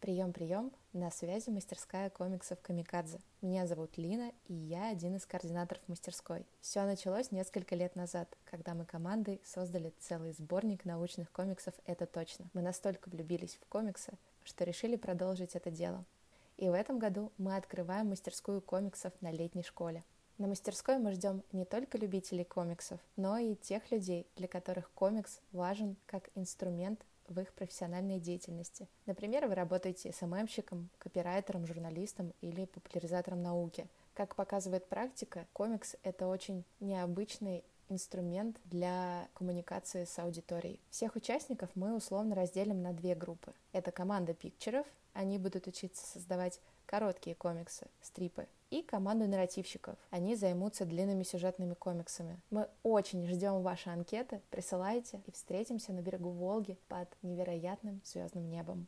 Прием, прием! На связи мастерская комиксов Камикадзе. Меня зовут Лина, и я один из координаторов мастерской. Все началось несколько лет назад, когда мы командой создали целый сборник научных комиксов «Это точно». Мы настолько влюбились в комиксы, что решили продолжить это дело. И в этом году мы открываем мастерскую комиксов на летней школе. На мастерской мы ждем не только любителей комиксов, но и тех людей, для которых комикс важен как инструмент в их профессиональной деятельности. Например, вы работаете СММщиком, копирайтером, журналистом или популяризатором науки. Как показывает практика, комикс — это очень необычный инструмент для коммуникации с аудиторией. Всех участников мы условно разделим на две группы. Это команда пикчеров, они будут учиться создавать короткие комиксы, стрипы, и команду нарративщиков. Они займутся длинными сюжетными комиксами. Мы очень ждем ваши анкеты, присылайте и встретимся на берегу Волги под невероятным звездным небом.